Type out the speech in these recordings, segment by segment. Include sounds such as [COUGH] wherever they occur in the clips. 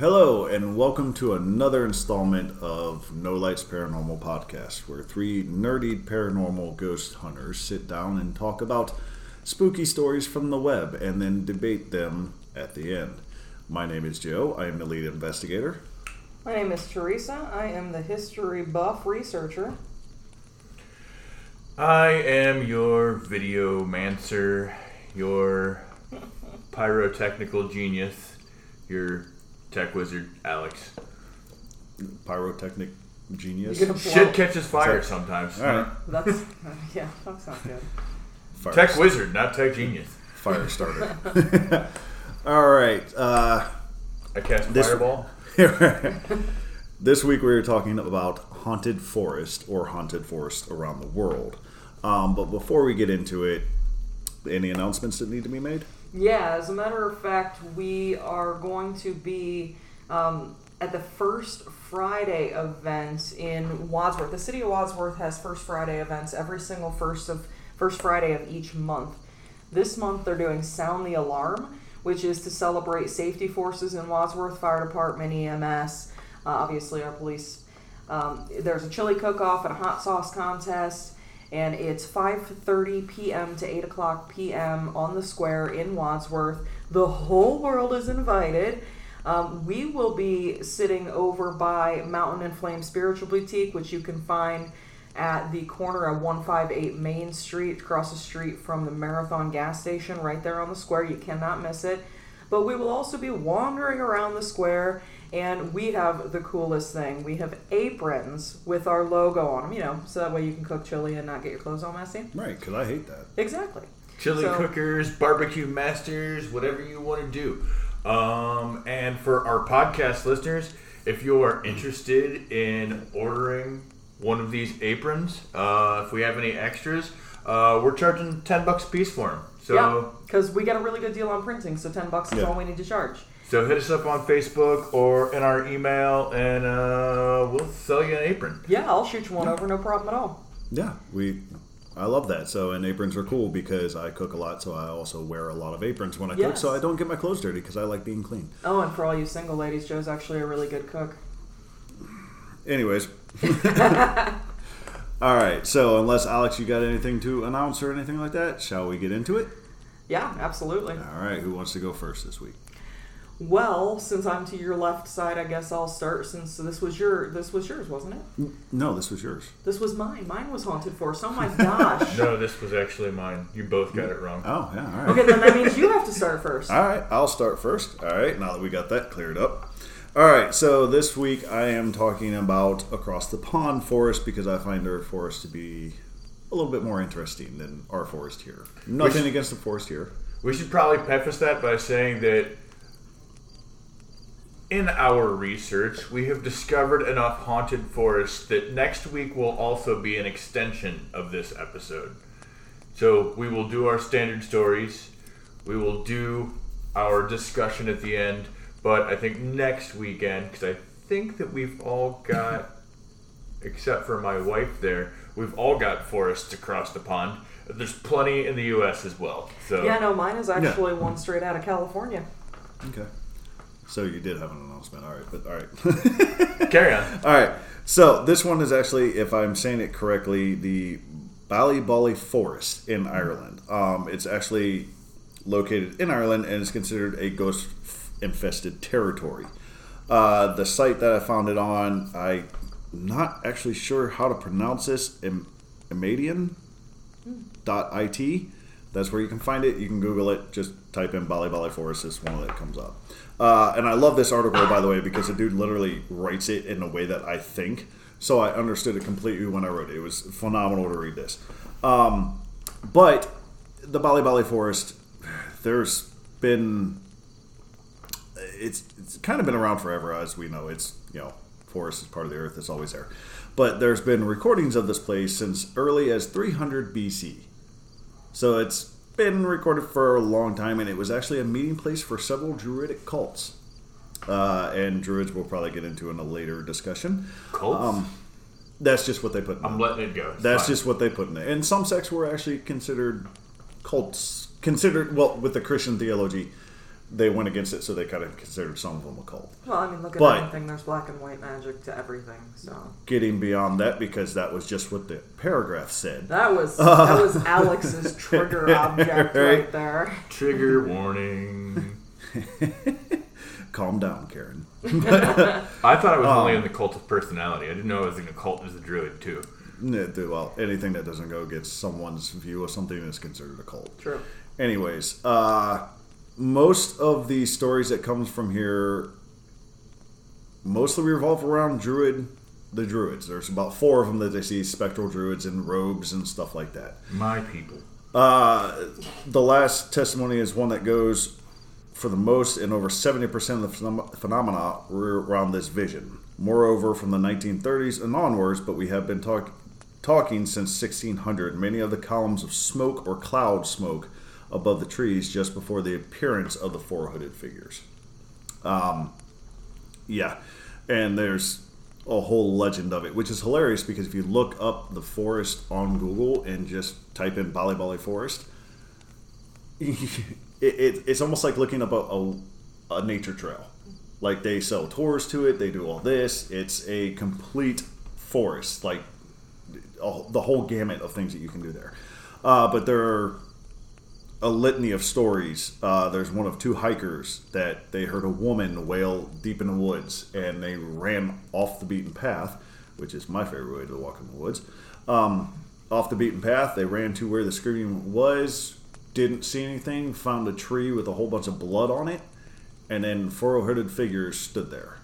Hello, and welcome to another installment of No Lights Paranormal Podcast, where three nerdy paranormal ghost hunters sit down and talk about spooky stories from the web and then debate them at the end. My name is Joe. I am the lead investigator. My name is Teresa. I am the history buff researcher. I am your video mancer, your [LAUGHS] pyrotechnical genius, your tech wizard, Alex. Pyrotechnic genius. You're gonna blow- Shit catches fire Sorry. sometimes. All right. That's uh, [LAUGHS] yeah, that's not good. Fire, Tech wizard, not tech genius. fire starter. [LAUGHS] All right. Uh, I cast This- fireball. [LAUGHS] this week we are talking about haunted forest or haunted forest around the world. Um, but before we get into it, any announcements that need to be made? Yeah, as a matter of fact, we are going to be um, at the First Friday event in Wadsworth. The city of Wadsworth has First Friday events every single first of first Friday of each month. This month they're doing Sound the Alarm, which is to celebrate safety forces in Wadsworth Fire Department, EMS, uh, obviously our police. Um, there's a chili cook-off and a hot sauce contest and it's 5:30 p.m. to 8 o'clock p.m. on the square in Wadsworth. The whole world is invited. Um, we will be sitting over by Mountain and Flame Spiritual Boutique, which you can find at the corner of 158 Main Street, across the street from the Marathon gas station, right there on the square. You cannot miss it. But we will also be wandering around the square, and we have the coolest thing. We have aprons with our logo on them, you know, so that way you can cook chili and not get your clothes all messy. Right, because I hate that. Exactly. Chili So- cookers, barbecue masters, whatever you want to do. Um, and for our podcast listeners, if you are interested in ordering one of these aprons, uh, if we have any extras, uh, we're charging ten bucks a piece for them. So, yeah, because we get a really good deal on printing, so 10 bucks is Yeah. all we need to charge. So hit us up on Facebook or in our email, and uh, we'll sell you an apron. Yeah, I'll shoot you one over, no problem at all. Yeah, we. I love that. So, and aprons are cool because I cook a lot, so I also wear a lot of aprons when I cook, Yes. so I don't get my clothes dirty because I like being clean. Oh, and for all you single ladies, Joe's actually a really good cook. Anyways. [LAUGHS] All right. So, unless Alex, you got anything to announce or anything like that, shall we get into it? Yeah, absolutely. All right. Who wants to go first this week? Well, since I'm to your left side, I guess I'll start. Since this was your, this was yours, wasn't it? No, this was yours. This was mine. Mine was haunted forest. Oh my gosh. [LAUGHS] No, this was actually mine. You both got it wrong. Oh, yeah. All right. Okay, then that means you have to start first. All right, I'll start first. All right, now that we got that cleared up. All right, so this week I am talking about across the pond forest because I find our forest to be a little bit more interesting than our forest here. Nothing Which- against the forest here. We should probably preface that by saying that in our research, we have discovered enough haunted forests that next week will also be an extension of this episode. So we will do our standard stories, we will do our discussion at the end, but I think next weekend, because I think that we've all got, [LAUGHS] except for my wife there, we've all got forests across the pond. There's plenty in the U.S. as well. So Yeah, no, mine is actually one straight out of California. Okay. So you did have an announcement. All right, but all right. [LAUGHS] carry on. all right. So this one is actually, if I'm saying it correctly, the Ballyboley Forest in Ireland. Um, it's actually located in Ireland and is considered a ghost infested territory. Uh, the site that I found it on, I'm not actually sure how to pronounce this. Im- Imadian dot it. That's where you can find it. You can Google it. Just type in Ballyboley Forest. It's one that comes up. Uh, and I love this article, by the way, because the dude literally writes it in a way that I think. So I understood it completely when I wrote it. It was phenomenal to read this. Um, but the Ballyboley Forest, there's been it's it's kind of been around forever, as we know. It's you know, forest is part of the earth; it's always there. But there's been recordings of this place since early as 300 BC. So it's been recorded for a long time, and it was actually a meeting place for several druidic cults. Uh, and druids we'll probably get into in a later discussion. Cults? Um, that's just what they put in I'm it. letting it go. It's That's fine. just what they put in it. And some sects were actually considered cults, considered, well, with the Christian theology, they went against it, so they kind of considered some of them a cult. Well, I mean, look at But- everything. There's black and white magic to everything. So Getting beyond that, because that was just what the paragraph said. that was [LAUGHS] that was Alex's trigger [LAUGHS] object Right. right there. Trigger warning. [LAUGHS] Calm down, Karen. I thought it was only Um, in the cult of personality. I didn't know it was in a cult as a druid too. Well, anything that doesn't go against someone's view of something is considered a cult. True. Anyways, uh, most of the stories that comes from here mostly revolve around druid, the druids. There's about four of them that they see spectral druids in robes and stuff like that. My people. Uh, the last testimony is one that goes for the most, and over 70% of the phenomena were around this vision. Moreover, from the 1930s and onwards, but we have been talk- talking since 1600, many of the columns of smoke or cloud smoke above the trees just before the appearance of the four hooded figures. Um, yeah, and there's a whole legend of it, which is hilarious because if you look up the forest on Google and just type in Ballyboley Forest, [LAUGHS] it, it, it's almost like looking up a, a, a nature trail. Like they sell tours to it, they do all this. It's a complete forest, like the whole gamut of things that you can do there. Uh, but there are a litany of stories. Uh, there's one of two hikers that they heard a woman wail deep in the woods, and they ran off the beaten path, which is my favorite way to walk in the woods. Um, off the beaten path, they ran to where the screaming was, didn't see anything, found a tree with a whole bunch of blood on it, and then four hooded figures stood there.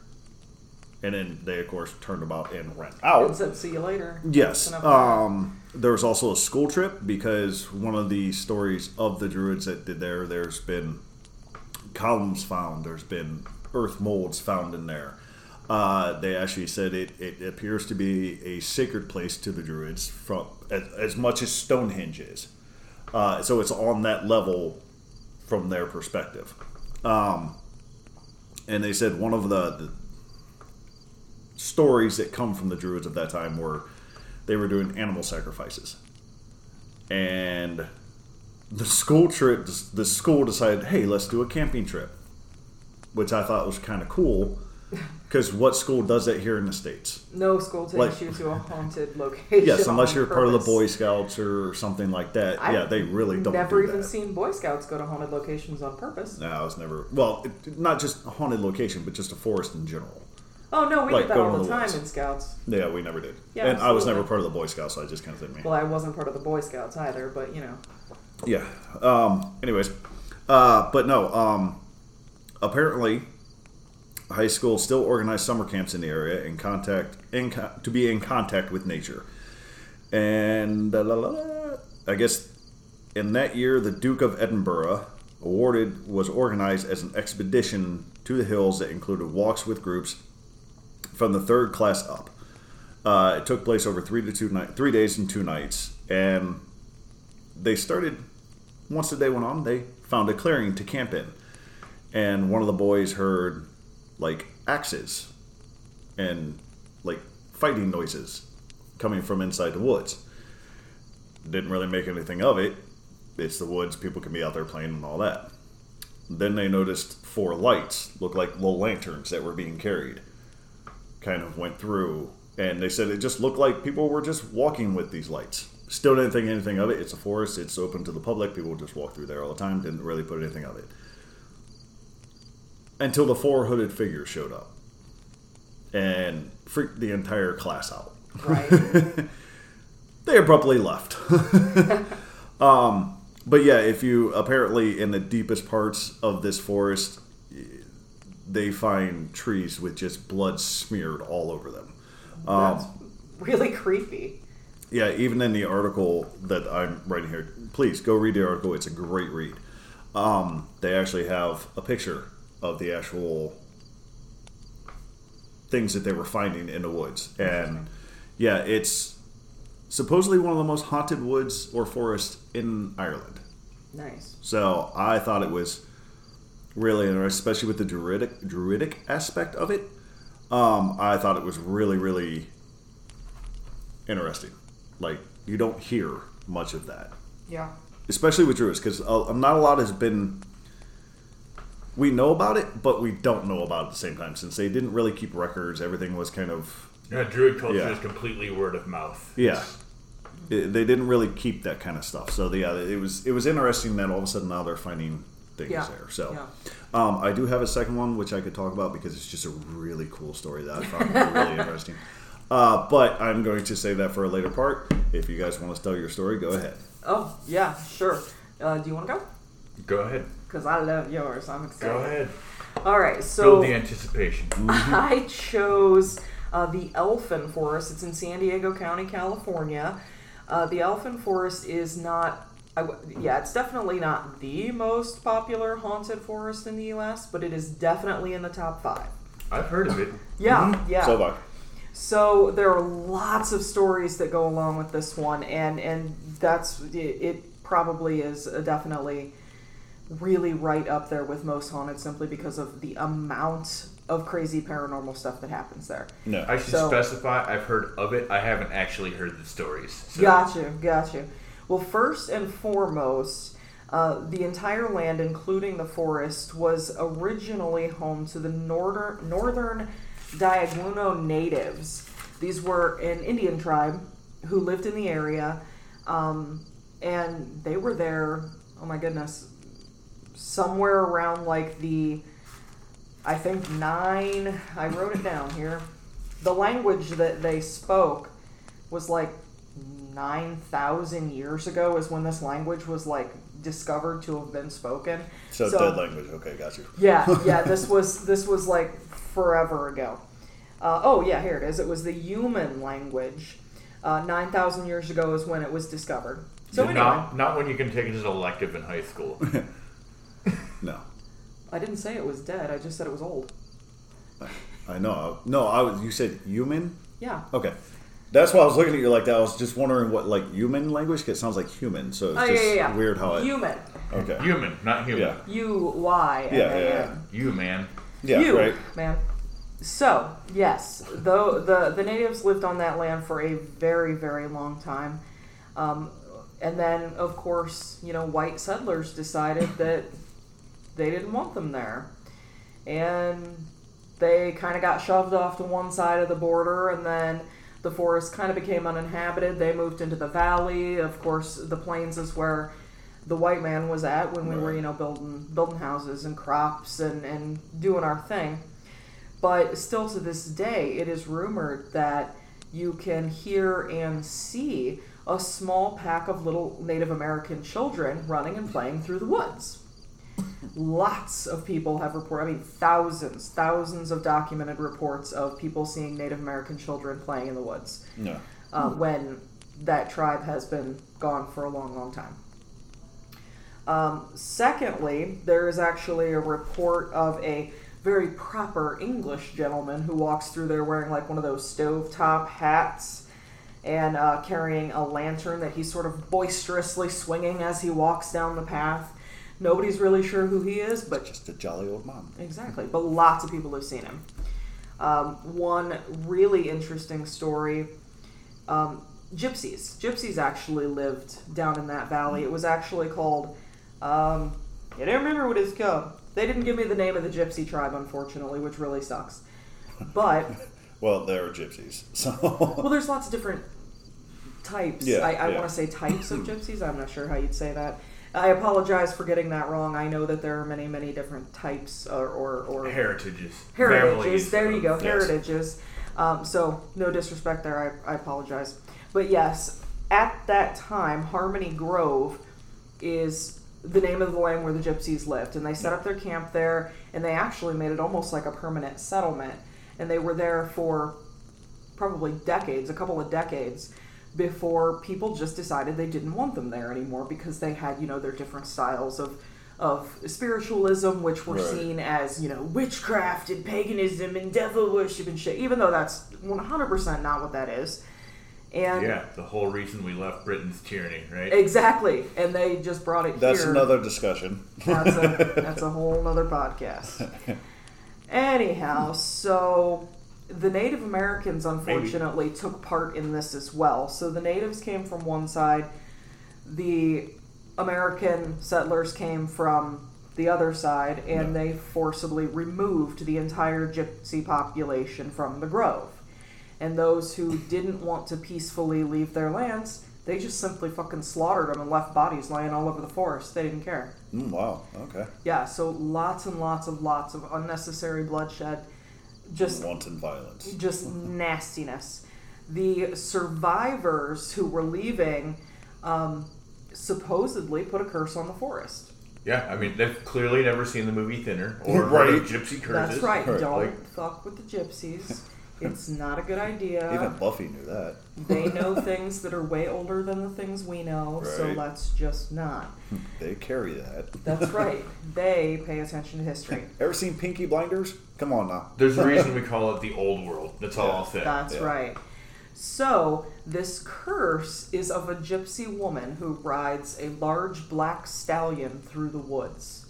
And then they, of course, turned about and ran out. Said, "See you later." Yes. Um, there was also a school trip because one of the stories of the druids that did there, there's been columns found, there's been earth molds found in there. Uh, they actually said it, it appears to be a sacred place to the druids from as, as much as Stonehenge is. Uh, so it's on that level from their perspective. Um, and they said one of the, the stories that come from the druids of that time were they were doing animal sacrifices and the school trip the school decided hey let's do a camping trip which i thought was kind of cool [LAUGHS] because what school does that here in the states no school takes like- you to a haunted [LAUGHS] location. yes unless you're part of the boy scouts or something like that I've yeah they really don't Never do even that. seen Boy Scouts go to haunted locations on purpose. no i was never well it, not just a haunted location but just a forest in general Oh no, we Like did that all the the time woods. in Scouts. yeah we never did Yeah, and i was never part of the boy scouts so i just kind of think me Well, I wasn't part of the Boy Scouts either, but you know. Yeah. Um, anyways, uh, but no. Um, apparently, high school still organize summer camps in the area in contact in co- to be in contact with nature. And la, la, la, I guess in that year, the Duke of Edinburgh awarded was organized as an expedition to the hills that included walks with groups from the third class up. Uh, it took place over three to two night, three days and two nights, and they started once the day went on they found a clearing to camp in. And one of the boys heard like axes and like fighting noises coming from inside the woods. Didn't really make anything of it. It's the woods people can be out there playing and all that. Then they noticed four lights look like little lanterns that were being carried kind of went through and they said it just looked like people were just walking with these lights. Still didn't think anything of it. It's a forest. It's open to the public. People just walk through there all the time. Didn't really put anything of it. Until the four hooded figures showed up. And freaked the entire class out. Right. [LAUGHS] they abruptly left. [LAUGHS] um, but yeah, if you apparently in the deepest parts of this forest, they find trees with just blood smeared all over them. That's really creepy. Yeah, even in the article that I'm writing here, please go read the article. It's a great read. Um, they actually have a picture of the actual things that they were finding in the woods, and yeah, it's supposedly one of the most haunted woods or forests in Ireland. Nice. So I thought it was really interesting, especially with the druidic druidic aspect of it. Um, I thought it was really, really interesting. Like you don't hear much of that, Yeah. especially with druids, because uh, not a lot has been we know about it, but we don't know about it at the same time since they didn't really keep records. Everything was kind of Yeah, druid culture Yeah. is completely word of mouth. yeah. It- they didn't really keep that kind of stuff. So yeah, it was it was interesting that all of a sudden now they're finding things Yeah. there. So Yeah. um, I do have a second one which I could talk about because it's just a really cool story that I found really [LAUGHS] interesting. Uh, but I'm going to save that for a later part. If you guys want to tell your story, go ahead. Oh yeah, sure. Uh, do you want to go? Go ahead. Because I love yours. I'm excited. Go ahead. All right. So Build the anticipation. [LAUGHS] I chose uh, the Elfin Forest. It's in San Diego County, California. Uh, the Elfin Forest is not, I w- yeah, it's definitely not the most popular haunted forest in the U.S., but it is definitely in the top five. I've heard of it. Yeah, yeah. So bye. So there are lots of stories that go along with this one, and and that's it. it probably is uh, definitely really right up there with most haunted, simply because of the amount of crazy paranormal stuff that happens there. No. I should So- specify I've heard of it. I haven't actually heard the stories. So. Got you, got you. Well, first and foremost, uh, the entire land, including the forest, was originally home to the northern northern Diegueño natives. These were an Indian tribe who lived in the area, um, and they were there. Oh my goodness, somewhere around like the, I think nine. I wrote it down here. The language that they spoke was like 9,000 years ago is when this language was like discovered to have been spoken. So, dead language. Okay, got you. Yeah, yeah, [LAUGHS] this was this was like forever ago. Uh, oh yeah, here it is. It was the human language. Uh, 9,000 years ago is when it was discovered. So anyway, not not when you can take it as an elective in high school. [LAUGHS] No. I didn't say it was dead. I just said it was old. I know. No, I was. You said human. Yeah. Okay, that's why I was looking at you like that. I was just wondering what like human language. 'cause It sounds like human, so it's Oh just yeah, yeah, yeah. weird how it. human. Okay. Human, not human. Yeah. U Y M Yeah, yeah, yeah. You man. Yeah. you, Right. man. So yes, though the the natives lived on that land for a very very long time, um, and then of course you know white settlers decided [LAUGHS] that they didn't want them there, and they kind of got shoved off to one side of the border, and then the forest kind of became uninhabited. They moved into the valley. Of course, the plains is where the white man was at when we were, you know, building building houses and crops and, and doing our thing. But still to this day, it is rumored that you can hear and see a small pack of little Native American children running and playing through the woods. Lots of people have reported, I mean, thousands, thousands of documented reports of people seeing Native American children playing in the woods No. uh, when that tribe has been gone for a long, long time. Um, secondly, there is actually a report of a very proper English gentleman who walks through there wearing like one of those stovetop hats and uh, carrying a lantern that he's sort of boisterously swinging as he walks down the path. Nobody's really sure who he is, but Just a jolly old man. Exactly, but lots of people have seen him. Um, one really interesting story um, gypsies. Gypsies actually lived down in that valley. It was actually called, um, I don't remember what it's called. They didn't give me the name of the gypsy tribe, unfortunately, which really sucks. But, [LAUGHS] Well, they're gypsies, [LAUGHS] so well, there's lots of different types. Yeah, I, I yeah. want to say types of [CLEARS THROAT] gypsies. I'm not sure how you'd say that. I apologize for getting that wrong. I know that there are many, many different types or, or, or Heritages. heritages. Families There you go, yes. heritages. Um, so no disrespect there. I, I apologize, but yes, at that time, Harmony Grove is the name of the land where the gypsies lived, and they set up their camp there, and they actually made it almost like a permanent settlement, and they were there for probably decades, a couple of decades. Before people just decided they didn't want them there anymore because they had, you know, their different styles of of spiritualism, which were Right. seen as, you know, witchcraft and paganism and devil worship and shit, even though that's 100% not what that is. And Yeah, the whole reason we left Britain's tyranny, right? exactly. And they just brought it that's here. another discussion. That's a, [LAUGHS] that's a whole other podcast. Anyhow, so the Native Americans unfortunately took part in this as well. So the natives came from one side, the American settlers came from the other side, and they forcibly removed the entire gypsy population from the grove. And those who [LAUGHS] didn't want to peacefully leave their lands, they just simply fucking slaughtered them and left bodies lying all over the forest. They didn't care. Mm, wow. Okay. Yeah, so lots and lots of lots of unnecessary bloodshed. Just Wanton violence. just nastiness. The survivors who were leaving um, supposedly put a curse on the forest. Yeah, I mean they've clearly never seen the movie Thinner or Right. heard of Gypsy Curses. That's right. Right, Don't like- fuck with the gypsies. It's not a good idea. Even Buffy knew that. They [LAUGHS] know things that are way older than the things we know, so let's just not. [LAUGHS] They carry that. That's [LAUGHS] right. They pay attention to history. Ever seen Peaky Blinders? Come on now. There's a reason we call it the old world. That's all Yeah. I'll say. That's Yeah. right. So, this curse is of a gypsy woman who rides a large black stallion through the woods.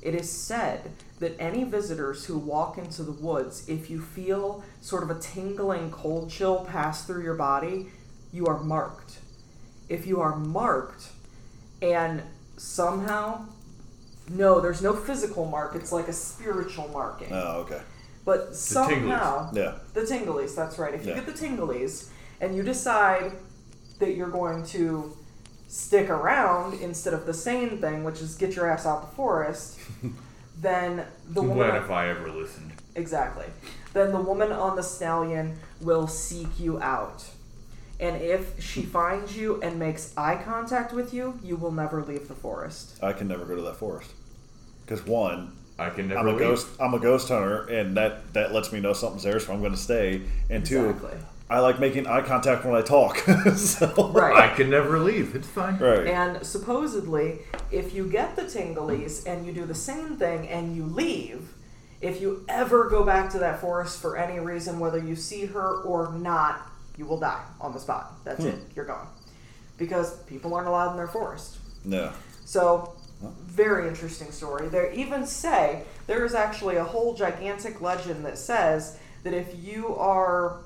It is said that any visitors who walk into the woods, if you feel sort of a tingling cold chill pass through your body, you are marked. If you are marked and somehow, no, there's no physical mark, it's like a spiritual marking. Oh, okay. But tinglies. somehow, Yeah. the tinglies, that's right. If you get the tinglies and you decide that you're going to stick around instead of the sane thing, which is get your ass out the forest, [LAUGHS] then the When woman if I ever listened. exactly, then the woman on the stallion will seek you out. And if she finds you and makes eye contact with you, you will never leave the forest. I can never go to that forest. Because one, I can never I'm a leave. ghost. I'm a ghost hunter, and that that lets me know something's there, so I'm going to stay. And two, Exactly. I like making eye contact when I talk. [LAUGHS] so, Right. I can never leave. It's fine. Right. And supposedly, if you get the tinglies and you do the same thing and you leave, if you ever go back to that forest for any reason, whether you see her or not, you will die on the spot. That's hmm. it. You're gone. Because people aren't allowed in their forest. yeah. So, very interesting story. They even say there is actually a whole gigantic legend that says that if you are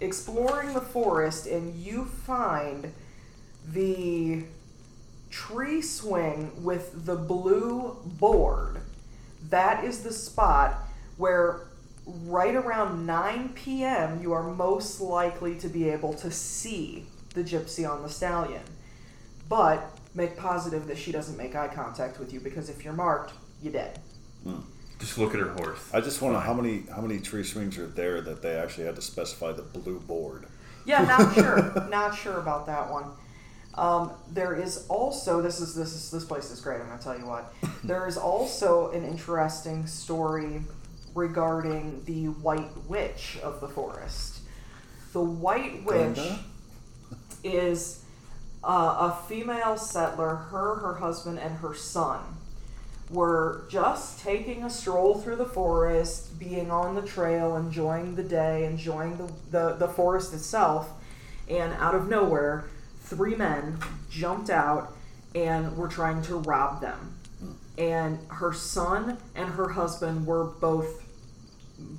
exploring the forest and you find the tree swing with the blue board, that is the spot where right around 9 p.m. you are most likely to be able to see the gypsy on the stallion. But make positive that she doesn't make eye contact with you because if you're marked, you're dead. Hmm. Just look at her horse. I just want to know how many how many tree swings are there that they actually had to specify the blue board. Yeah, not [LAUGHS] sure. not sure about that one. Um, there is also this is this is this place is great. I'm gonna tell you what. [LAUGHS] There is also an interesting story regarding the White Witch of the forest. The White Witch Glenda? is uh, a female settler. Her, her husband, and her son were just taking a stroll through the forest, being on the trail, enjoying the day, enjoying the, the, the forest itself. And out of nowhere, three men jumped out and were trying to rob them. And her son and her husband were both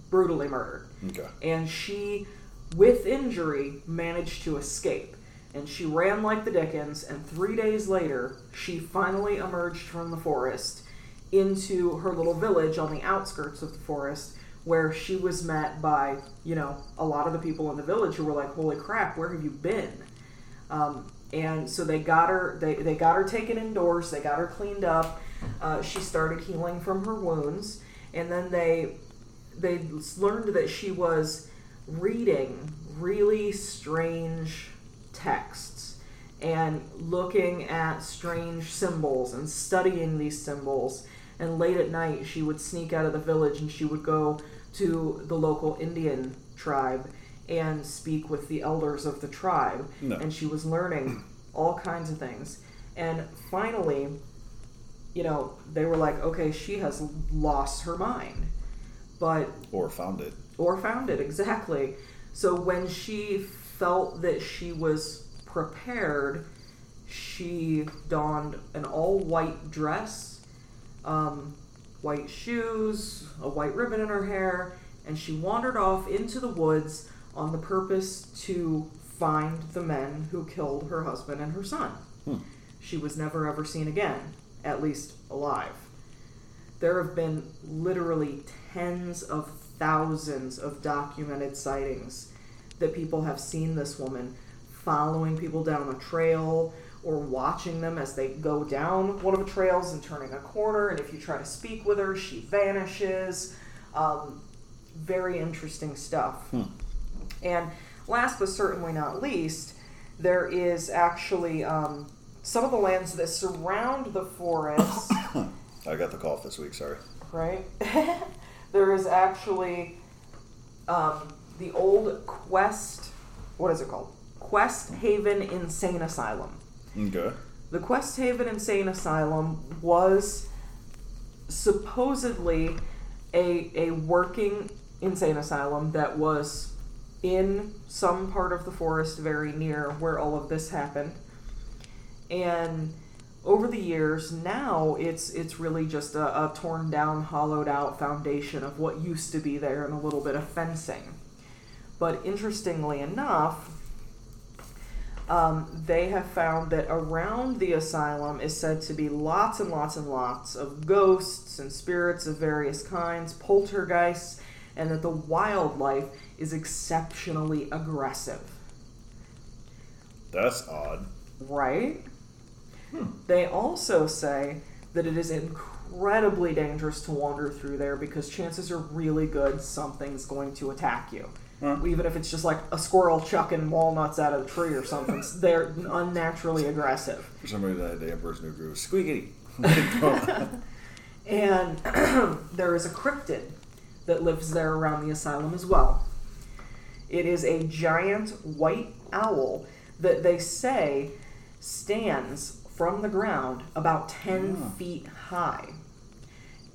brutally murdered Okay. and she, with injury, managed to escape. And she ran like the Dickens, and three days later, she finally emerged from the forest into her little village on the outskirts of the forest, where she was met by, you know, a lot of the people in the village who were like, "Holy crap, where have you been?" Um, and so they got her they, they got her taken indoors they got her cleaned up uh, she started healing from her wounds and then they they learned that she was reading really strange texts and looking at strange symbols and studying these symbols and late at night she would sneak out of the village and she would go to the local indian tribe and speak with the elders of the tribe No. and she was learning all kinds of things and finally you know they were like okay she has lost her mind but Or found it. or found it exactly so when she felt that she was prepared she donned an all white dress um, white shoes a white ribbon in her hair and she wandered off into the woods on the purpose to find the men who killed her husband and her son. She was never ever seen again at least alive. There have been literally tens of thousands of documented sightings that people have seen this woman following people down a trail or watching them as they go down one of the trails and turning a corner. And if you try to speak with her, she vanishes. Um, very interesting stuff. And last but certainly not least, there is actually um, some of the lands that surround the forest, [COUGHS] I got the cough this week. Sorry. right? [LAUGHS] there is actually um, the old Quest, what is it called? Quest Haven Insane Asylum. Okay. The Quest Haven Insane Asylum was supposedly a, a working insane asylum that was in some part of the forest very near where all of this happened. And over the years, now it's it's really just a, a torn down, hollowed out foundation of what used to be there and a little bit of fencing. But interestingly enough, um, they have found that around the asylum is said to be lots and lots and lots of ghosts and spirits of various kinds, poltergeists, and that the wildlife is exceptionally aggressive. That's odd. Right? They also say that it is incredibly dangerous to wander through there because chances are really good something's going to attack you. Even if it's just like a squirrel chucking walnuts out of the tree or something, [LAUGHS] they're unnaturally aggressive. For some reason, that day Emperor's New Groove. Squeaky. [LAUGHS] And [CLEARS THROAT] there is a cryptid that lives there around the asylum as well. It is a giant white owl that they say stands from the ground about 10 ah. feet high.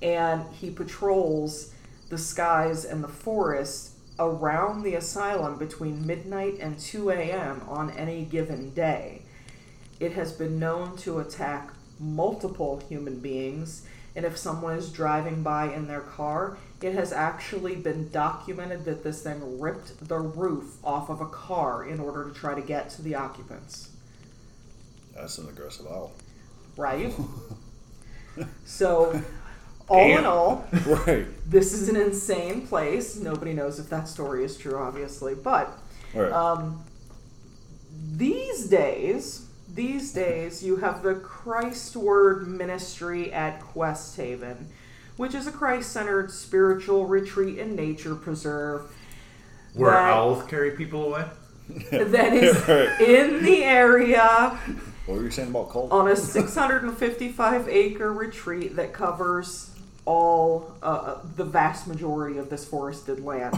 And he patrols the skies and the forest around the asylum between midnight and 2 a.m. on any given day. It has been known to attack multiple human beings, and if someone is driving by in their car, it has actually been documented that this thing ripped the roof off of a car in order to try to get to the occupants. That's an aggressive owl. Right? [LAUGHS] so, all in Damn. all, [LAUGHS] Right. this is an insane place. Nobody knows if that story is true, obviously, but All right. um, these days, these days, you have the Christward Ministry at Quest Haven, which is a Christ-centered spiritual retreat and nature preserve Where that- owls carry people away? [LAUGHS] that is [LAUGHS] Right. in the area what were you saying about cult? on a 655 acre retreat that covers all uh, the vast majority of this forested land.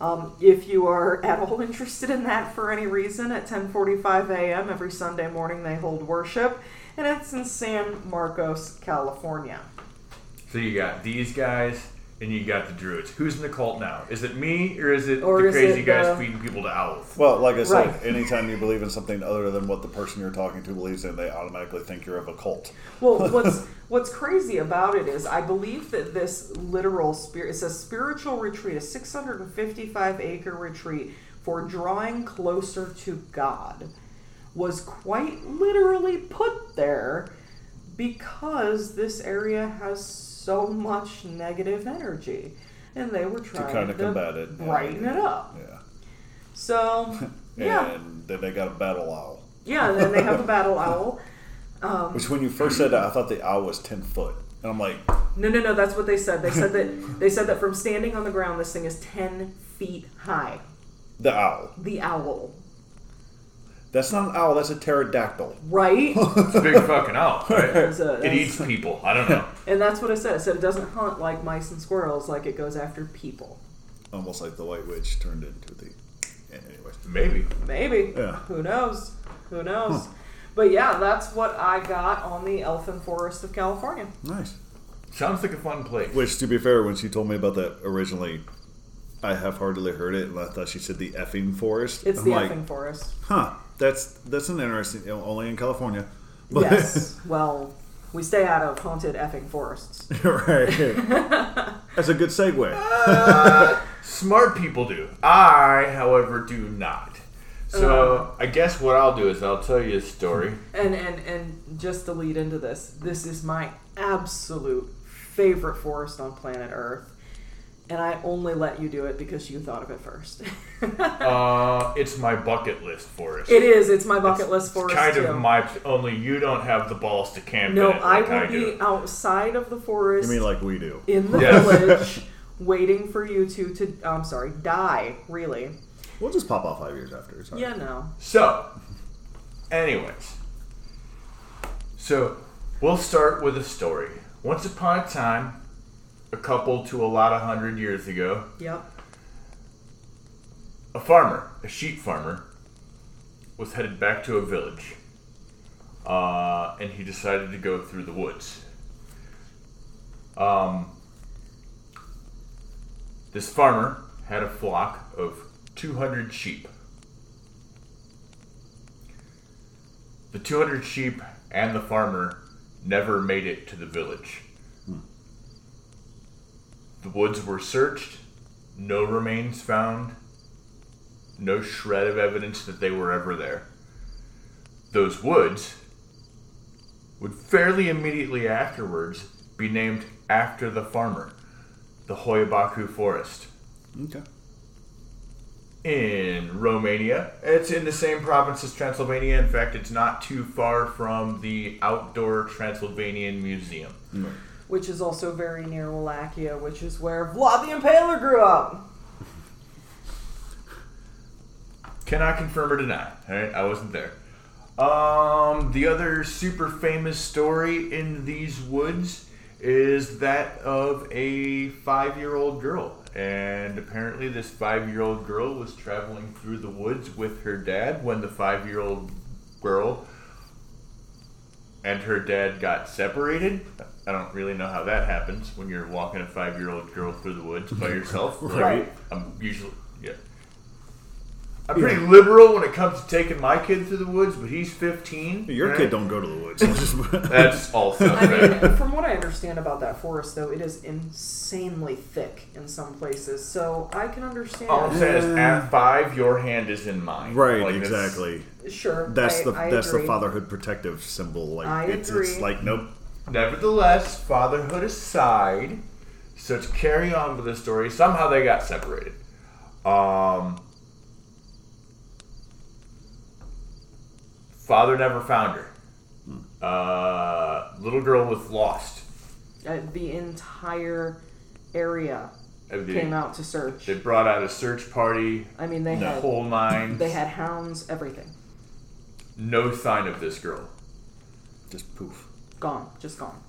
Um, if you are at all interested in that for any reason, at 10:45 a.m. every Sunday morning they hold worship, and it's in San Marcos, California. So you got these guys and you got the druids. Who's in the cult now? Is it me or is it Or the is crazy it guys the- feeding people to owls? Well, like I said, Right. anytime you believe in something other than what the person you're talking to believes in, they automatically think you're of a cult. Well, [LAUGHS] what's what's crazy about it is I believe that this literal spirit it's a spiritual retreat, a 655 acre retreat for drawing closer to God was quite literally put there because this area has so much negative energy and they were trying to kinda combat it, yeah. brighten it up. Yeah. So, [LAUGHS] yeah. And then they got a battle owl. Yeah, and then they have a battle [LAUGHS] owl. Um, Which, when you first said that, I thought the owl was 10 foot. And I'm like, No, no, no. That's what they said. They said that they said that from standing on the ground, this thing is ten feet high. the owl. The owl, That's not an owl, that's a pterodactyl. right? [LAUGHS] It's a big fucking owl, [LAUGHS] right? It's a- It eats people. I don't know. [LAUGHS] and that's what I said. I said it doesn't hunt like mice and squirrels, like it goes after people. Almost like the White Witch turned into the. Anyways. Maybe. Maybe. Yeah. Who knows? Who knows? But yeah, that's what I got on the Elfin Forest of California. Nice. Sounds like a fun place. Which, to be fair, when she told me about that originally, I half-heartedly heard it, and I thought she said the effing forest. It's I'm the like, effing forest. huh? That's that's an interesting. You know, only in California. But, Yes. [LAUGHS] well, we stay out of haunted effing forests. [LAUGHS] right. That's a good segue. [LAUGHS] Uh, smart people do. I, however, do not. So uh. I guess what I'll do is I'll tell you a story. And and and just to lead into this, this is my absolute favorite forest on planet Earth, and I only let you do it because you thought of it first. [LAUGHS] Uh, it's my bucket list forest. it is. It's my bucket list forest It's kind too. of my. Only you don't have the balls to camp. no, in it I like will do. be outside of the forest. You mean like we do? in the Yes. village, waiting for you two to. I'm sorry, die. Really? We'll just pop off five years after. It's all right. Yeah, no. So, anyways, so we'll start with a story. Once upon a time, a couple to a lot of hundred years ago, Yep. a farmer, a sheep farmer, was headed back to a village. Uh, and he decided to go through the woods. Um, this farmer had a flock of 200 sheep. The 200 sheep and the farmer never made it to the village. The woods were searched, no remains found, no shred of evidence that they were ever there. Those woods would fairly immediately afterwards be named after the farmer, the Hoia Baciu Forest Okay. in Romania. It's in the same province as Transylvania. In fact, it's not too far from the outdoor Transylvanian Museum. Mm. Which is also very near Wallachia, which is where Vlad the Impaler grew up. Cannot confirm or deny. All right, I wasn't there. Um, the other super famous story in these woods is that of a five-year-old girl, and apparently this five-year-old girl was traveling through the woods with her dad when the five-year-old girl and her dad got separated. I don't really know how that happens when you're walking a five-year-old girl through the woods by [LAUGHS] yourself. Like, Right. I'm usually yeah. I'm pretty liberal when it comes to taking my kid through the woods, but he's 15. Your right? kid don't go to the woods. [LAUGHS] It's just- [LAUGHS] That's also I fair. mean, from what I understand about that forest, though, it is insanely thick in some places, so I can understand. All I'm saying is, at five, your hand is in mine. right. Like, exactly. Sure, That's I, the I that's the fatherhood protective symbol. Like I it's agree. it's like nope. Nevertheless, fatherhood aside, so to carry on with the story, somehow they got separated. Um, father never found her. Uh, little girl was lost. Uh, the entire area Uh, They, came out to search. they brought out a search party, I mean, they the had whole nine. they had hounds, everything no sign of this girl Just poof. Gone, just gone.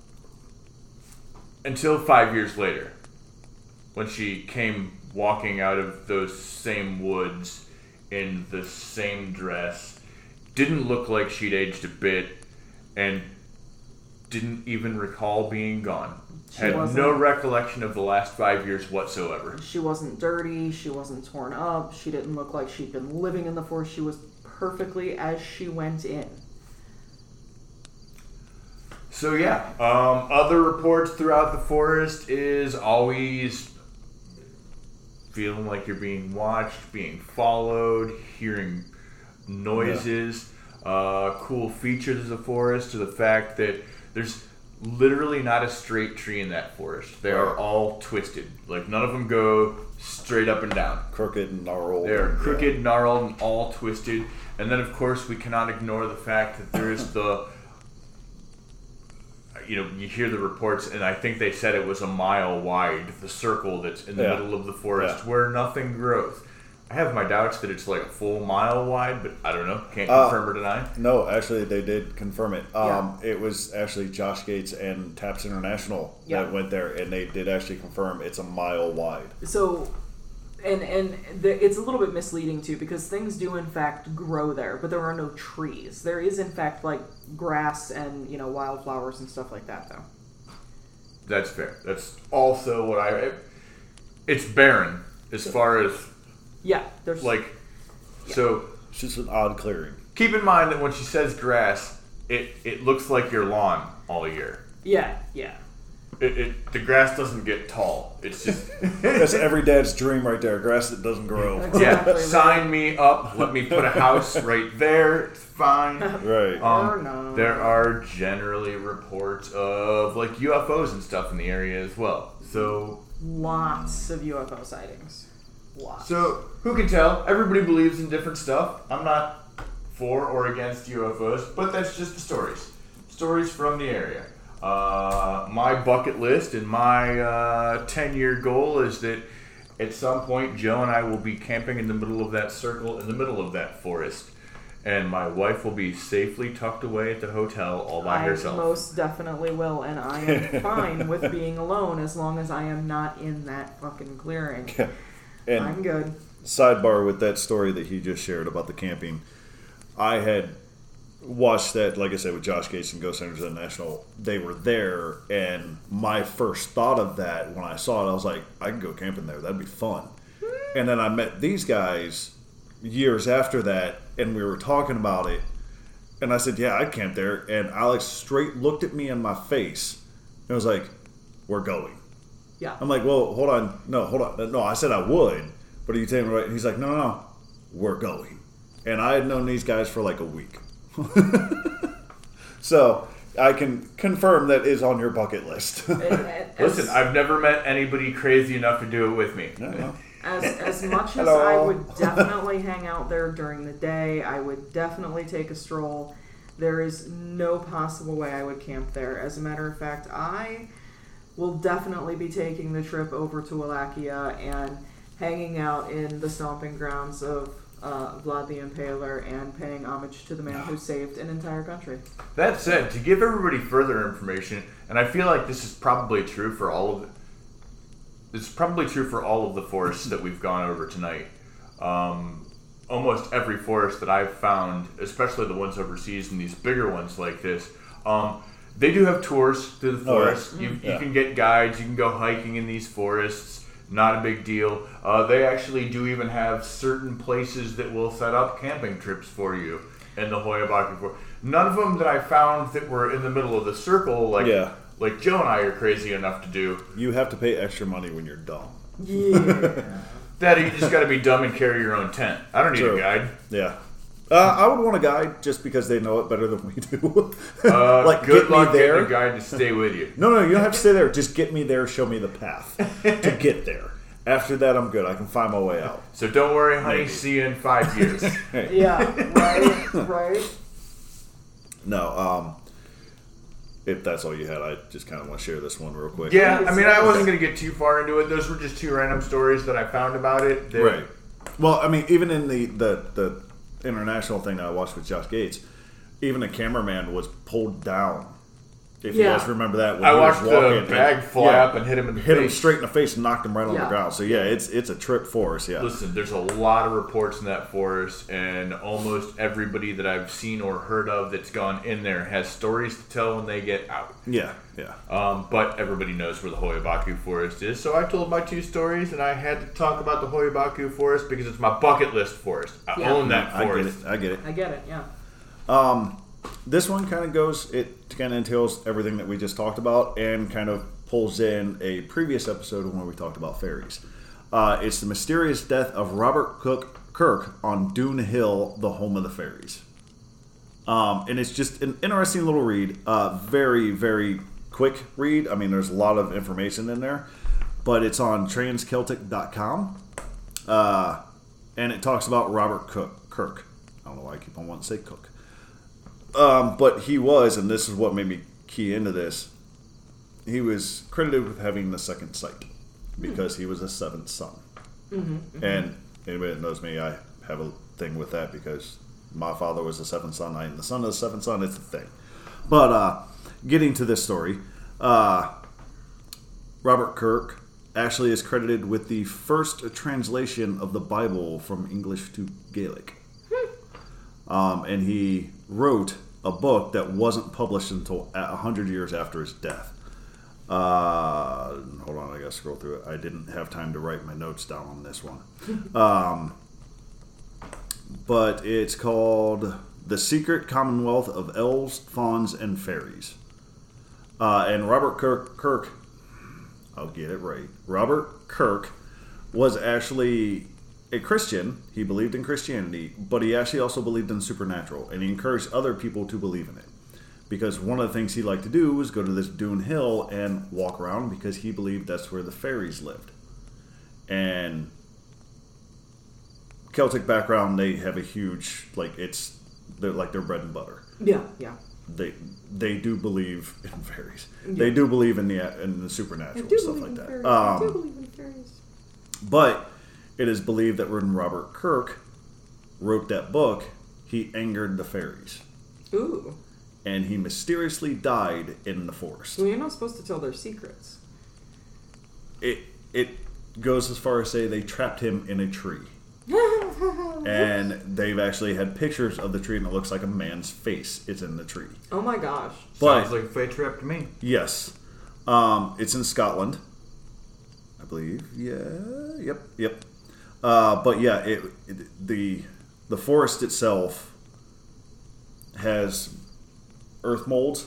until five years later, when she came walking out of those same woods in the same dress, didn't look like she'd aged a bit, and didn't even recall being gone. She Had no recollection of the last five years whatsoever. She wasn't dirty. She wasn't torn up. She didn't look like she'd been living in the forest. She was perfectly as she went in. So yeah, um, other reports throughout the forest is always feeling like you're being watched, being followed, hearing noises. Uh, cool features of the forest to the fact that there's literally not a straight tree in that forest. They are all twisted. Like none of them go straight up and down. Crooked and gnarled. They're and, crooked, gnarled, and all twisted. And then, of course, we cannot ignore the fact that there is the. You know, you hear the reports, and I think they said it was a mile wide, the circle that's in the Yeah. middle of the forest Yeah. where nothing grows. I have my doubts that it's like a full mile wide, but I don't know. Can't Uh, confirm or deny. No, actually, they did confirm it. Um, It was actually Josh Gates and Taps International Yeah. that went there, and they did actually confirm it's a mile wide. So, and and the, it's a little bit misleading too because things do in fact grow there, but there are no trees. There is in fact like grass and you know wildflowers and stuff like that though. That's fair. That's also what I. It, it's barren as far as Yeah, there's like. So It's just an odd clearing. keep in mind that when she says grass, it, it looks like your lawn all year. yeah yeah It, it, the grass doesn't get tall. It's just [LAUGHS] That's every dad's dream right there. Grass that doesn't grow. yeah. Sign me up. Let me put a house [LAUGHS] right there. It's fine. Right. Or Um, no. there are generally reports of like UFOs and stuff in the area as well. So Lots of UFO sightings. Lots. So who can tell? Everybody believes in different stuff. I'm not for or against UFOs, but that's just the stories. Stories from the area. Uh, my bucket list and my uh, 10 year goal is that at some point Joe and I will be camping in the middle of that circle, in the middle of that forest. And my wife will be safely tucked away at the hotel all by I herself. most definitely will, and I am [LAUGHS] fine with being alone as long as I am not in that fucking clearing. [LAUGHS] and I'm good. sidebar with that story that he just shared about the camping, I had watched that, like I said, with Josh Gates and Ghost Hunters International. They were there, and my first thought of that when I saw it, I was like, I can go camping there. That'd be fun. And then I met these guys years after that, and we were talking about it. And I said, Yeah, I'd camp there. And Alex straight looked at me in my face and was like, We're going. Yeah. I'm like, well, hold on. No, hold on. No, I said I would, but are you taking me right? And he's like, no, no, no, we're going. And I had known these guys for like a week. [LAUGHS] so I can confirm that is on your bucket list. And- [LAUGHS] and as- Listen, I've never met anybody crazy enough to do it with me. As, as [LAUGHS] much as I would definitely hang out there during the day, I would definitely take a stroll. There is no possible way I would camp there. As a matter of fact, I will definitely be taking the trip over to Wallachia and hanging out in the stomping grounds of uh, Vlad the Impaler and paying homage to the man who saved an entire country. That said, to give everybody further information, and I feel like this is probably true for all of it's probably true for all of the forests that we've gone over tonight. Um, almost every forest that I've found, especially the ones overseas and these bigger ones like this, um, they do have tours through the Oh, yeah. forest. You, you Yeah. can get guides. You can go hiking in these forests. Not a big deal. Uh, they actually do even have certain places that will set up camping trips for you in the Hoia Baciu Forest. None of them that I found that were in the middle of the circle, like Yeah. like Joe and I are crazy enough to do. you have to pay extra money when you're dumb. Yeah. [LAUGHS] That you just got to be dumb and carry your own tent. I don't need True. a guide. Yeah. Uh, I would want a guide just because they know it better than we do. Uh, [LAUGHS] like, good get me there. getting a guide to stay with you. No, no, you don't have to stay there. Just get me there. Show me the path to get there. After that, I'm good. I can find my way out. So don't worry, honey. Maybe. See you in five years. [LAUGHS] yeah, right, right. No, um, if that's all you had, I just kind of want to share this one real quick. yeah, I mean, I wasn't gonna get too far into it. Those were just two random stories that I found about it. that- Right. Well, I mean, even in the, the, the international thing that I watched with Josh Gates, even the cameraman was pulled down. If Yeah. you guys remember that, when I he was watched walking the and- bag flap yeah, and hit him in the hit him straight in the face and knocked him right on the ground. So yeah, it's it's a trip for us. Yeah. Listen, there's a lot of reports in that forest, and almost everybody that I've seen or heard of that's gone in there has stories to tell when they get out. Yeah. Yeah. Um, but everybody knows where the Hoia Baciu Forest is, so I told my two stories, and I had to talk about the Hoia Baciu Forest because it's my bucket list forest. I Yeah. own that forest. I get it. I get it. I get it. Yeah. This one kind of goes, it kind of entails everything that we just talked about and kind of pulls in a previous episode when we talked about fairies. Uh, it's the mysterious death of Robert Cook Kirk on Doon Hill, the home of the fairies. Um, and it's just an interesting little read. Uh, very, very quick read. I mean, there's a lot of information in there, but it's on transceltic.com. Uh, and it talks about Robert Cook, Kirk. I don't know why I keep on wanting to say Cook. Um, but he was, and this is what made me key into this. He was credited with having the second sight because he was a seventh son. And anybody that knows me, I have a thing with that because my father was the seventh son. I am the son of the seventh son. It's a thing. But uh, getting to this story, uh, Robert Kirk actually is credited with the first translation of the Bible from English to Gaelic. Um, and he wrote a book that wasn't published until a hundred years after his death. Uh, hold on, I gotta scroll through it. I didn't have time to write my notes down on this one. [LAUGHS] Um, but it's called "The Secret Commonwealth of Elves, Fauns, and Fairies." Uh, and Robert Kirk, Kirk I'll get it right. Robert Kirk was actually a Christian. He believed in Christianity, but he actually also believed in supernatural, and he encouraged other people to believe in it. Because one of the things he liked to do was go to this Doon Hill and walk around because he believed that's where the fairies lived. And Celtic background, they have a huge like it's they're like their bread and butter Yeah, yeah. they they do believe [LAUGHS] in fairies. They do believe in the in the supernatural stuff like that. Um, believe in fairies. but it is believed that when Robert Kirk wrote that book, he angered the fairies, Ooh. and he mysteriously died in the forest. Well, you're not supposed to tell their secrets. It it goes as far as say they trapped him in a tree, [LAUGHS] and they've actually had pictures of the tree, and it looks like a man's face. is in the tree. Oh my gosh. But Sounds like fate trap to me. Yes. Um, it's in Scotland, I believe. Yeah. Yep. Yep. Uh, but yeah, it, it the the forest itself has earth molds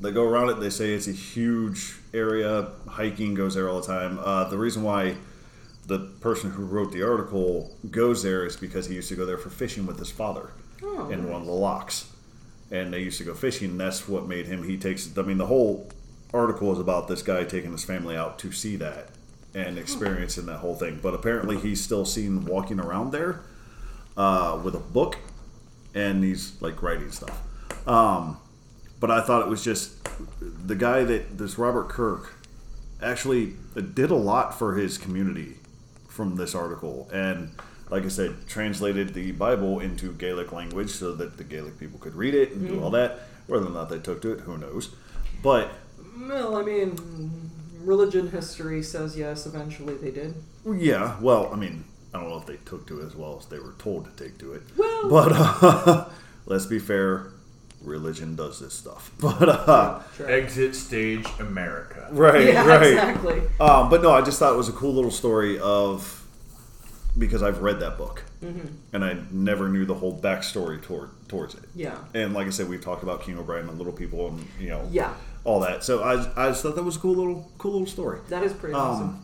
that go around it. They say it's a huge area. Hiking goes there all the time. Uh, the reason why the person who wrote the article goes there is because he used to go there for fishing with his father Oh, in one of the locks, and they used to go fishing. And that's what made him. He takes. I mean, the whole article is about this guy taking his family out to see that and experiencing that whole thing. But apparently, he's still seen walking around there uh, with a book, and he's like writing stuff. Um, but I thought it was just the guy that this Robert Kirk actually did a lot for his community from this article and like I said, translated the Bible into Gaelic language so that the Gaelic people could read it and do all that. Whether or not they took to it, who knows? But Well, I mean, religion history says yes, eventually they did. yeah, well, I mean, I don't know if they took to it as well as they were told to take to it. Well- but uh, [LAUGHS] let's be fair, religion does this stuff. [LAUGHS] But uh, Sure. Exit stage America. right, yeah, right. exactly. Um, but no, I just thought it was a cool little story of because I've read that book and I never knew the whole backstory toward towards it. Yeah. And like I said, we've talked about King Oberon and Little People and you know Yeah. All that. So I, I just thought that was a cool little cool little story. That is pretty Um, awesome.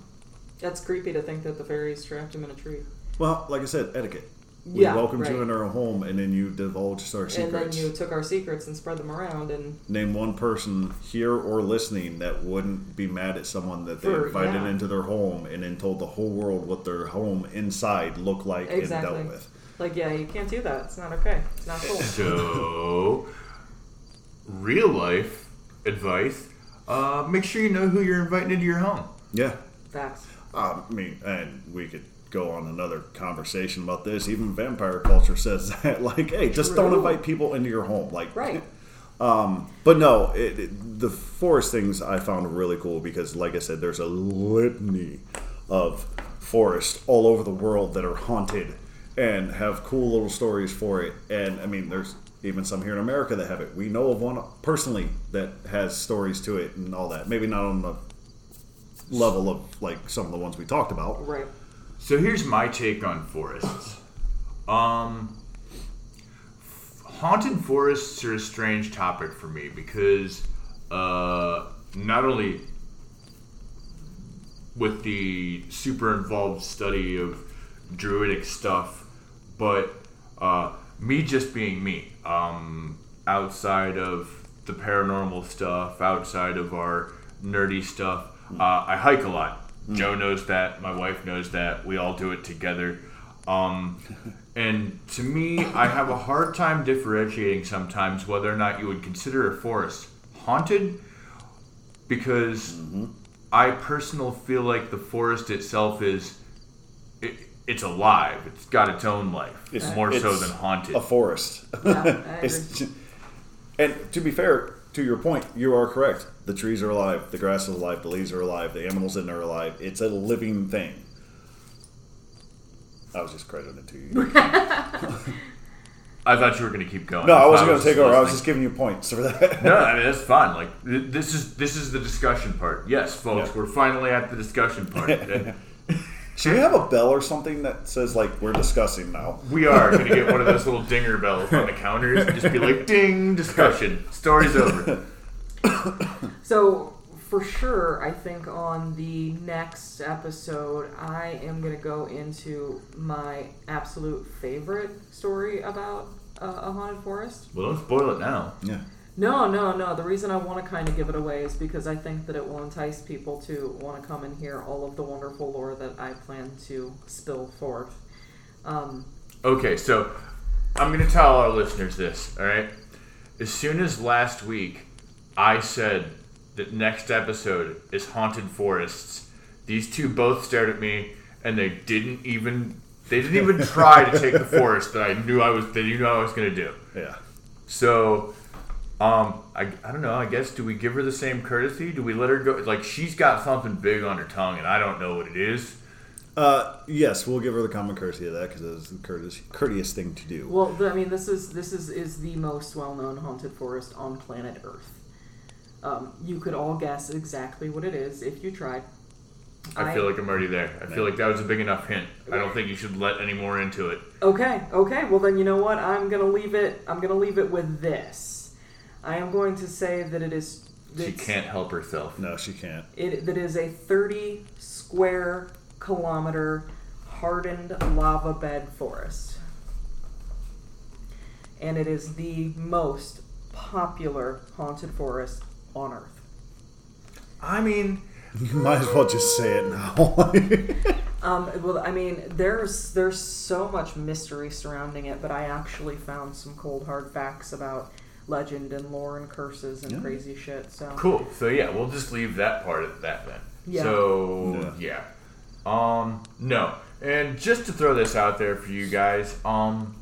That's creepy to think that the fairies trapped him in a tree. Well, like I said, etiquette. We Yeah, welcomed you right. in our home, and then you divulged our secrets. And then you took our secrets and spread them around, and Name one person here or listening that wouldn't be mad at someone that they For- invited yeah. into their home and then told the whole world what their home inside looked like exactly. and dealt with. Like, yeah, you can't do that. It's not okay. It's not cool. [LAUGHS] So, real life advice: uh, make sure you know who you're inviting into your home. Yeah. Facts. Um, I mean, and we could go on another conversation about this. Even vampire culture says [LAUGHS] that, like, hey, just don't invite people into your home. Like, Right. Um, but no, it, it- the forest things I found really cool because, like I said, there's a litany of forests all over the world that are haunted and have cool little stories for it. And I mean, there's even some here in America that have it. We know of one personally that has stories to it and all that. Maybe not on the level of like some of the ones we talked about. Right. So here's my take on forests. Um, haunted forests are a strange topic for me because uh, not only with the super involved study of druidic stuff, but uh, me just being me, um, outside of the paranormal stuff, outside of our nerdy stuff, uh, I hike a lot. Joe knows that. My wife knows that. We all do it together. Um, [LAUGHS] and to me, I have a hard time differentiating sometimes whether or not you would consider a forest haunted because I personally feel like the forest itself is it, it's alive. It's got its own life. It's more so than haunted. A forest. Yeah, I [LAUGHS] agree. ju- and to be fair, to your point, you are correct. The trees are alive, the grass is alive, the leaves are alive, the animals in there are alive. It's a living thing. I was just crediting it to you. [LAUGHS] I thought you were going to keep going. No, I wasn't was going to take over. I was just giving you points for that. No, I [LAUGHS] mean that's fine. Like this is this is the discussion part. Yes, folks, Yeah. we're finally at the discussion part. And Should we have a bell or something that says like we're discussing now? we are going to get one of those little dinger bells on the counters and just be like, "Ding!" Discussion. Story's over. [COUGHS] So, for sure, I think on the next episode, I am going to go into my absolute favorite story about uh, a haunted forest. Well, don't spoil it now. Yeah. No, no, no. The reason I want to kind of give it away is because I think that it will entice people to want to come and hear all of the wonderful lore that I plan to spill forth. Um, Okay, so I'm going to tell our listeners this, all right? As soon as last week I said that next episode is Haunted Forests, these two both stared at me and they didn't even they didn't even try to take the forest that I knew I was that you knew I was going to do. Yeah. So um I, I don't know, I guess do we give her the same courtesy? Do we let her go like she's got something big on her tongue and I don't know what it is. Uh, yes, we'll give her the common courtesy of that because it's the courteous, courteous thing to do. well, the, I mean, this is this is is the most well-known haunted forest on planet Earth. Um, you could all guess exactly what it is if you tried. I feel like I'm already there. I feel like that was a big enough hint. I don't think you should let any more into it. Okay, okay. Well, then you know what? I'm gonna leave it. I'm gonna leave it with this. I am going to say that it is. She can't help herself. no, she can't. It that is a 30 square kilometer hardened lava bed forest, and it is the most popular haunted forest on Earth. I mean, You [LAUGHS] might as well just say it now. [LAUGHS] Um, well, I mean, there's there's so much mystery surrounding it, but I actually found some cold hard facts about legend and lore and curses and Yeah. crazy shit. So cool. So yeah, we'll just leave that part at that then. Yeah. So yeah. Um no. And just to throw this out there for you guys, um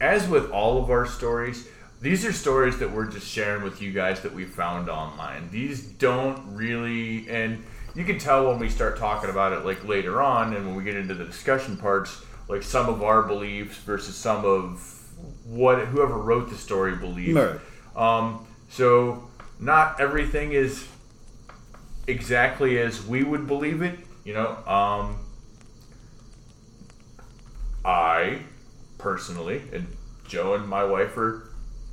as with all of our stories, these are stories that we're just sharing with you guys that we found online. These don't really and you can tell when we start talking about it like later on and when we get into the discussion parts, like some of our beliefs versus some of what whoever wrote the story believed. Right. Um, so not everything is exactly as we would believe it. You know, um, I personally, and Joe and my wife are,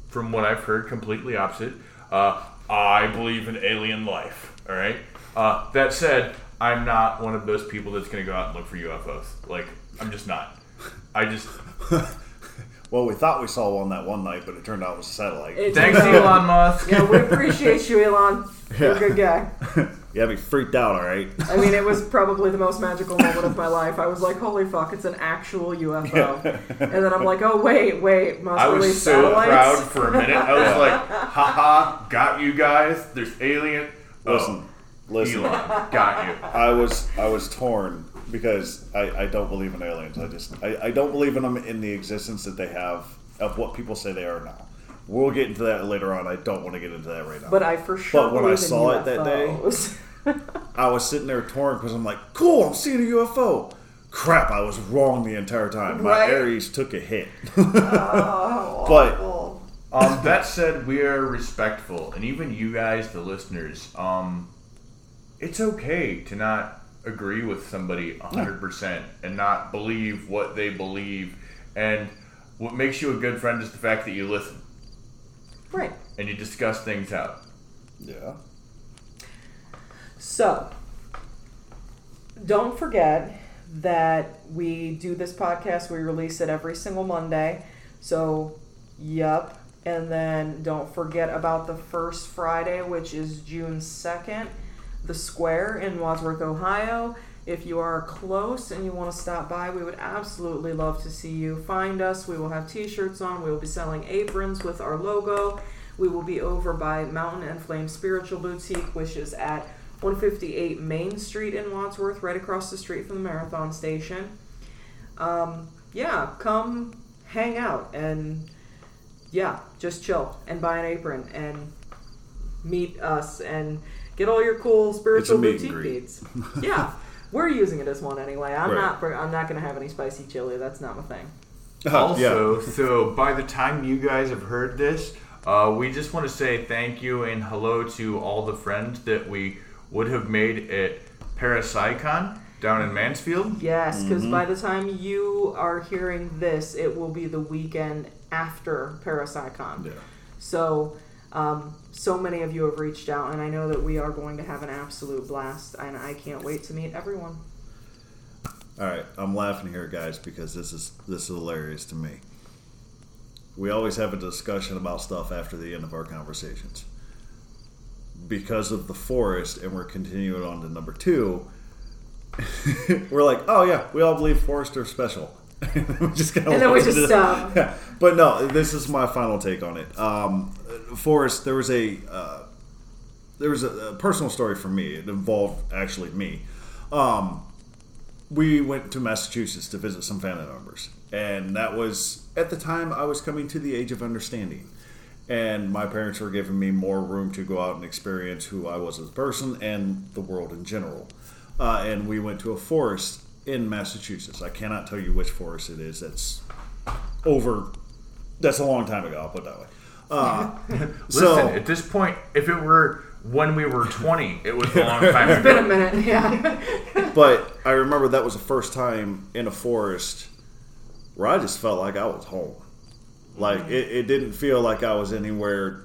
from what I've heard, completely opposite. Uh, I believe in alien life. All right. Uh, that said, I'm not one of those people that's going to go out and look for UFOs. Like, I'm just not. I just [LAUGHS] well, we thought we saw one that one night, but it turned out it was a satellite. It thanks, turns Elon Musk. [LAUGHS] Yeah, we appreciate you, Elon. You're a good guy. you had me freaked out, all right? I mean, it was probably the most magical moment of my life. I was like, "Holy fuck, it's an actual UFO!" [LAUGHS] And then I'm like, "Oh wait, wait, must I release was so satellites." proud for a minute. I was like, [LAUGHS] haha, got you guys. There's alien. Oh, Listen, listen. Elon, got you. I was I was torn because I, I don't believe in aliens. I just I, I don't believe in them in the existence that they have of what people say they are now. We'll get into that later on. I don't want to get into that right now. But I for sure. But when I saw it that day- I was sitting there torn because I'm like, cool, I'm seeing a UFO. Crap, I was wrong the entire time. My Right? Aries took a hit. oh, [LAUGHS] But- awful. Um, that said, we are respectful, and even you guys, the listeners, um, it's okay to not agree with somebody 100% and not believe what they believe. And what makes you a good friend is the fact that you listen right. and you discuss things out. yeah. So, don't forget that we do this podcast. We release it every single Monday. So, yup. And then don't forget about the first Friday, which is June 2nd, the Square in Wadsworth, Ohio. If you are close and you want to stop by, we would absolutely love to see you. Find us. We will have t shirts on. We will be selling aprons with our logo. We will be over by Mountain and Flame Spiritual Boutique, which is at 158 Main Street in Wadsworth, right across the street from the Marathon Station. Um, yeah, come hang out and yeah, just chill and buy an apron and meet us and get all your cool spiritual boutique greet. needs. [LAUGHS] yeah, we're using it as one anyway. I'm Right. not. I'm not gonna have any spicy chili. That's not my thing. Also, so by the time you guys have heard this, uh, we just want to say thank you and hello to all the friends that we would have made at Parapsychon down in Mansfield. Yes, because by the time you are hearing this, it will be the weekend after Parapsychon. Yeah. So Um, so many of you have reached out, and I know that we are going to have an absolute blast, and I can't wait to meet everyone. All right, I'm laughing here, guys, because this is this is hilarious to me. We always have a discussion about stuff after the end of our conversations. Because of the forest, and we're continuing on to number two. [LAUGHS] we're like, oh yeah, we all believe forests are special. [LAUGHS] and then we just, And then we just stop. [LAUGHS] Yeah. But no, this is my final take on it. Um, forest, there was a uh, there was a, a personal story for me. It involved actually me. Um, we went to Massachusetts to visit some family members, and that was at the time I was coming to the age of understanding, and my parents were giving me more room to go out and experience who I was as a person and the world in general. Uh, and we went to a forest in Massachusetts. I cannot tell you which forest it is. That's over. That's a long time ago. I'll put it that way. Uh, [LAUGHS] Listen, so at this point, if it were when we were 20, it was a long [LAUGHS] time ago. It's been a ago. minute, yeah. [LAUGHS] but I remember that was the first time in a forest where I just felt like I was home. Like it, it didn't feel like I was anywhere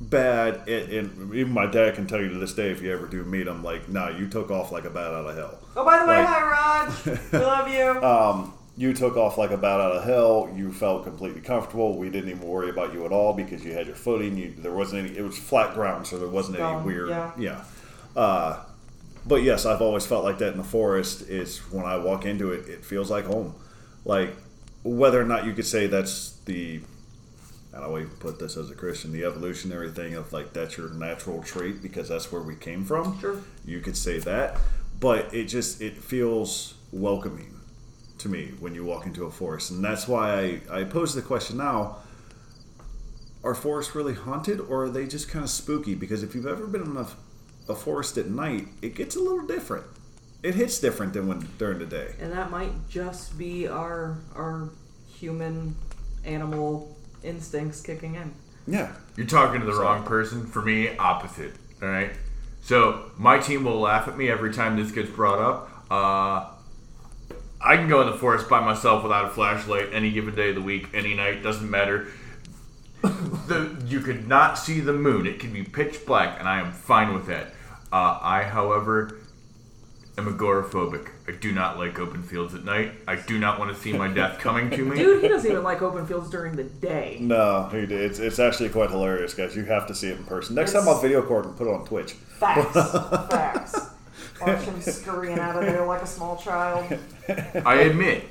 bad. It, and even my dad can tell you to this day, if you ever do meet him, like, nah, you took off like a bat out of hell. oh, by the way, Like- hi, Raj. We love you. Um, you took off like a bat out of hell. You felt completely comfortable. We didn't even worry about you at all because you had your footing. You, there wasn't any. It was flat ground, so there wasn't any weird. yeah. Uh, but yes, I've always felt like that in the forest. Is when I walk into it, it feels like home. Like whether or not you could say that's the. I don't even put this as a Christian, the evolutionary thing of like that's your natural trait because that's where we came from. Sure. You could say that, but it just it feels welcoming to me when you walk into a forest, and that's why I, I pose the question now: Are forests really haunted, or are they just kind of spooky? Because if you've ever been in a, a forest at night, it gets a little different. It hits different than when during the day. And that might just be our our human animal instincts kicking in. Yeah, You're talking to the wrong person. For me, opposite. All right. So my team will laugh at me every time this gets brought up. Uh, I can go in the forest by myself without a flashlight any given day of the week, any night, doesn't matter. [COUGHS] the, you could not see the moon. It can be pitch black, and I am fine with that. Uh, I, however, am agoraphobic. I do not like open fields at night. I do not want to see my death [LAUGHS] coming to me. Dude, he doesn't even like open fields during the day. no, he did. It's, it's actually quite hilarious, guys. You have to see it in person. Next It's- time I'll video record and put it on Twitch. Facts. [LAUGHS] Facts. Watch him scurrying out of there like a small child. I admit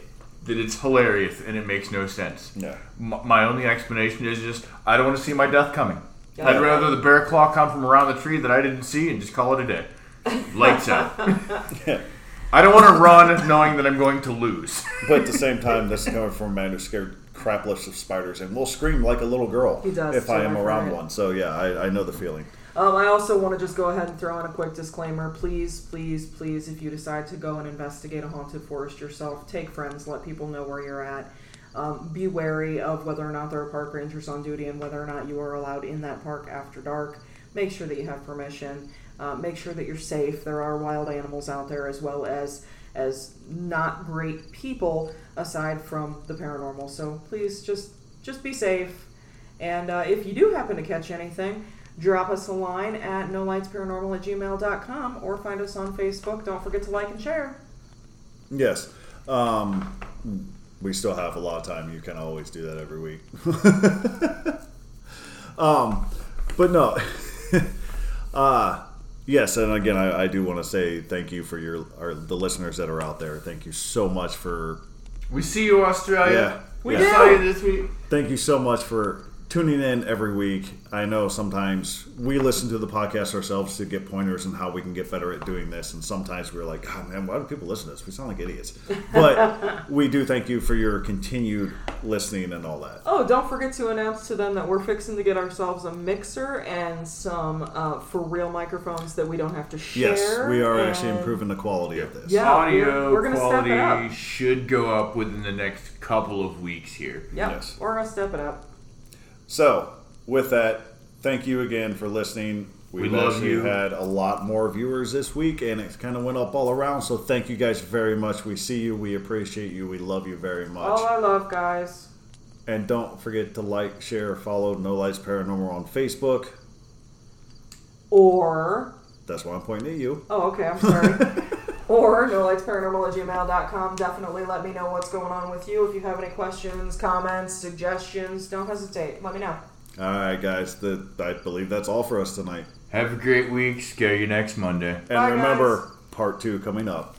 that it's hilarious and it makes no sense. Yeah. M- my only explanation is just I don't want to see my death coming. Yeah. I'd rather the bear claw come from around the tree that I didn't see and just call it a day. Lights out. [LAUGHS] I don't want to run knowing that I'm going to lose. [LAUGHS] But at the same time, this is coming from a man who's scared crapless of spiders and will scream like a little girl He does, if I am around heard it. one. So yeah, I, I know the feeling. Um, I also want to just go ahead and throw in a quick disclaimer. Please, please, please, if you decide to go and investigate a haunted forest yourself, take friends, let people know where you're at. Um, be wary of whether or not there are park rangers on duty and whether or not you are allowed in that park after dark. Make sure that you have permission. Uh, make sure that you're safe. There are wild animals out there as well as as not great people aside from the paranormal. So please just just be safe. And uh, if you do happen to catch anything, drop us a line at nolightsparanormal at gmail.com or find us on Facebook. Don't forget to like and share. Yes. Um, we still have a lot of time. You can always do that every week. [LAUGHS] um, but no. [LAUGHS] uh, yes, and again, I, I do want to say thank you for your our, the listeners that are out there. Thank you so much for We see you, Australia. Yeah. We Yeah. saw you this week. thank you so much for tuning in every week. I know sometimes we listen to the podcast ourselves to get pointers on how we can get better at doing this, and sometimes we're like, God, man, why do people listen to this? We sound like idiots. [LAUGHS] But we do thank you for your continued listening and all that. Oh, don't forget to announce to them that we're fixing to get ourselves a mixer and some uh, for real microphones that we don't have to share. Yes, we are actually improving the quality of this. Yeah, Audio we're- we're gonna step it quality up. should go up within the next couple of weeks here. Yep, Yes. we're gonna step it up. So, with that, thank you again for listening. We We've love you. had a lot more viewers this week, and it kind of went up all around. So, thank you guys very much. We see you, we appreciate you, we love you very much. All our love, guys. And don't forget to like, share, follow No Lights Paranormal on Facebook. Or That's why I'm pointing at you. Oh, okay. I'm sorry. [LAUGHS] or no lights paranormal at gmail.com. Definitely let me know what's going on with you. If you have any questions, comments, suggestions, don't hesitate. Let me know. All right, guys. The, I believe that's all for us tonight. Have a great week. Scare you next Monday. And Bye, remember, guys. part two coming up.